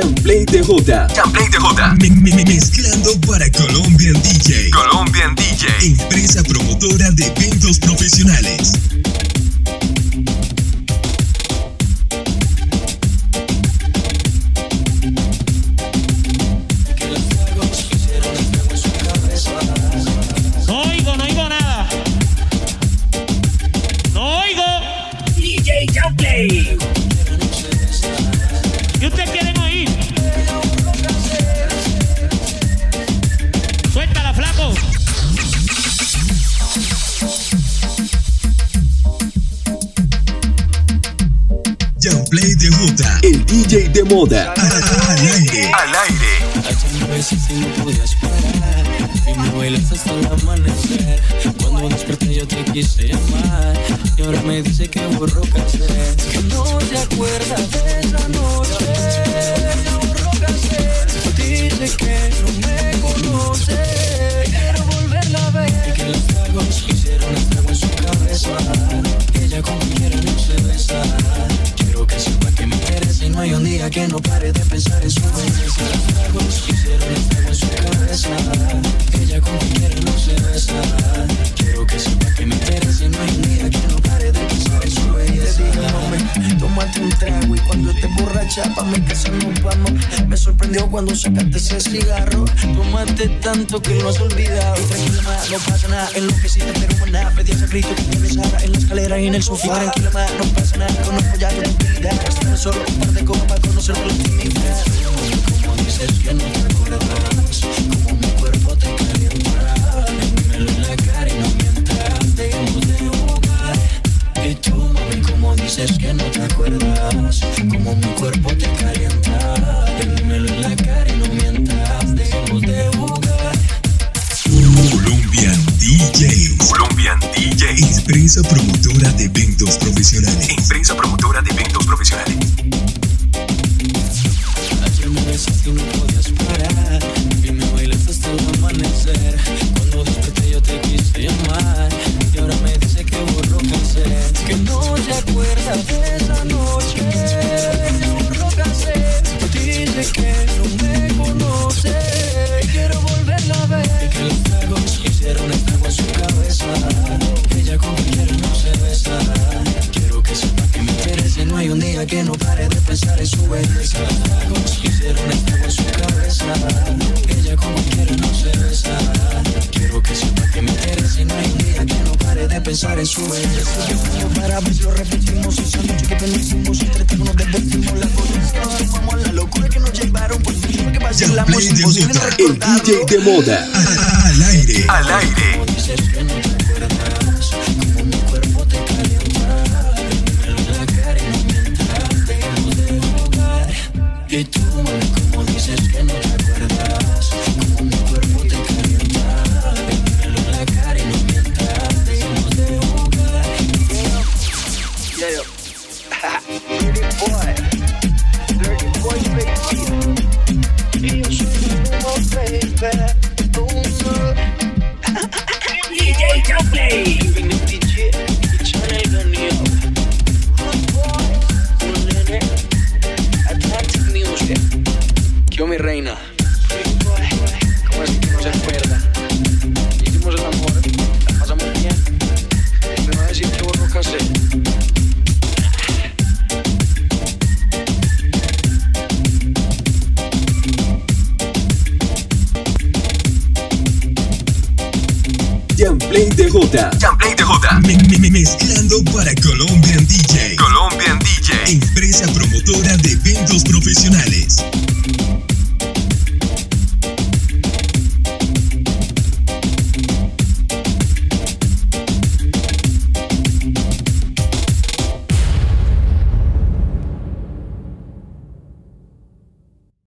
Jamplay DJ. Jamplay DJ. Me- me- me- mezclando para Colombian DJ. Colombian DJ. Empresa promotora de eventos profesionales. Jamplay DJ. El DJ de moda. Al aire. Al aire. Y no podías parar Y me bailas hasta el amanecer Cuando desperté yo te quise llamar Y ahora me dice que borró Que no te acuerdas día que no pare de pensar en su belleza. Los hicieron estrago en su cabeza Ella como quiera no se besa Quiero que sepa pa' mi casa nos vamos. Me sorprendió cuando sacaste ese cigarro. Tómate tanto que lo has olvidado Y tranquila más, no pasa nada, en lo que sí te pero nada. Pedí a grito que me besara en la escalera y en el sofá. Y tranquila más, no pasa nada, conozco ya tu tranquilidad. Estamos solo un par de copas para conocer tu intimidad. Como dices que no te acuerdas acuerdas Como mi cuerpo te calienta Dímelo en la cara y no mientas Dejemos de jugar Colombian DJ. Colombian DJ. Empresa promotora de eventos profesionales. Empresa promotora de eventos profesionales. No que no pare de pensar en su belleza hicieron estrago en su cabeza Ella como quiera no se besa Quiero que sepa que me interesa No hay día que no pare de pensar en su belleza Yo para ver si lo repetimos esa noche que bendecimos entre todos nos divertimos la conocimos vamos a la locura que nos llevaron por fin que vacilamos imposible. El recordarlo DJ de moda. Al aire. Al aire. Y tú, como dices que no se acuerda? Hicimos el amor La pasamos bien Me va a decir que borró cassette Jamplay DJ. Jamplay DJ. Me- me- me- mezclando para Colombian DJ. Colombian DJ. Empresa promotora de eventos profesionales.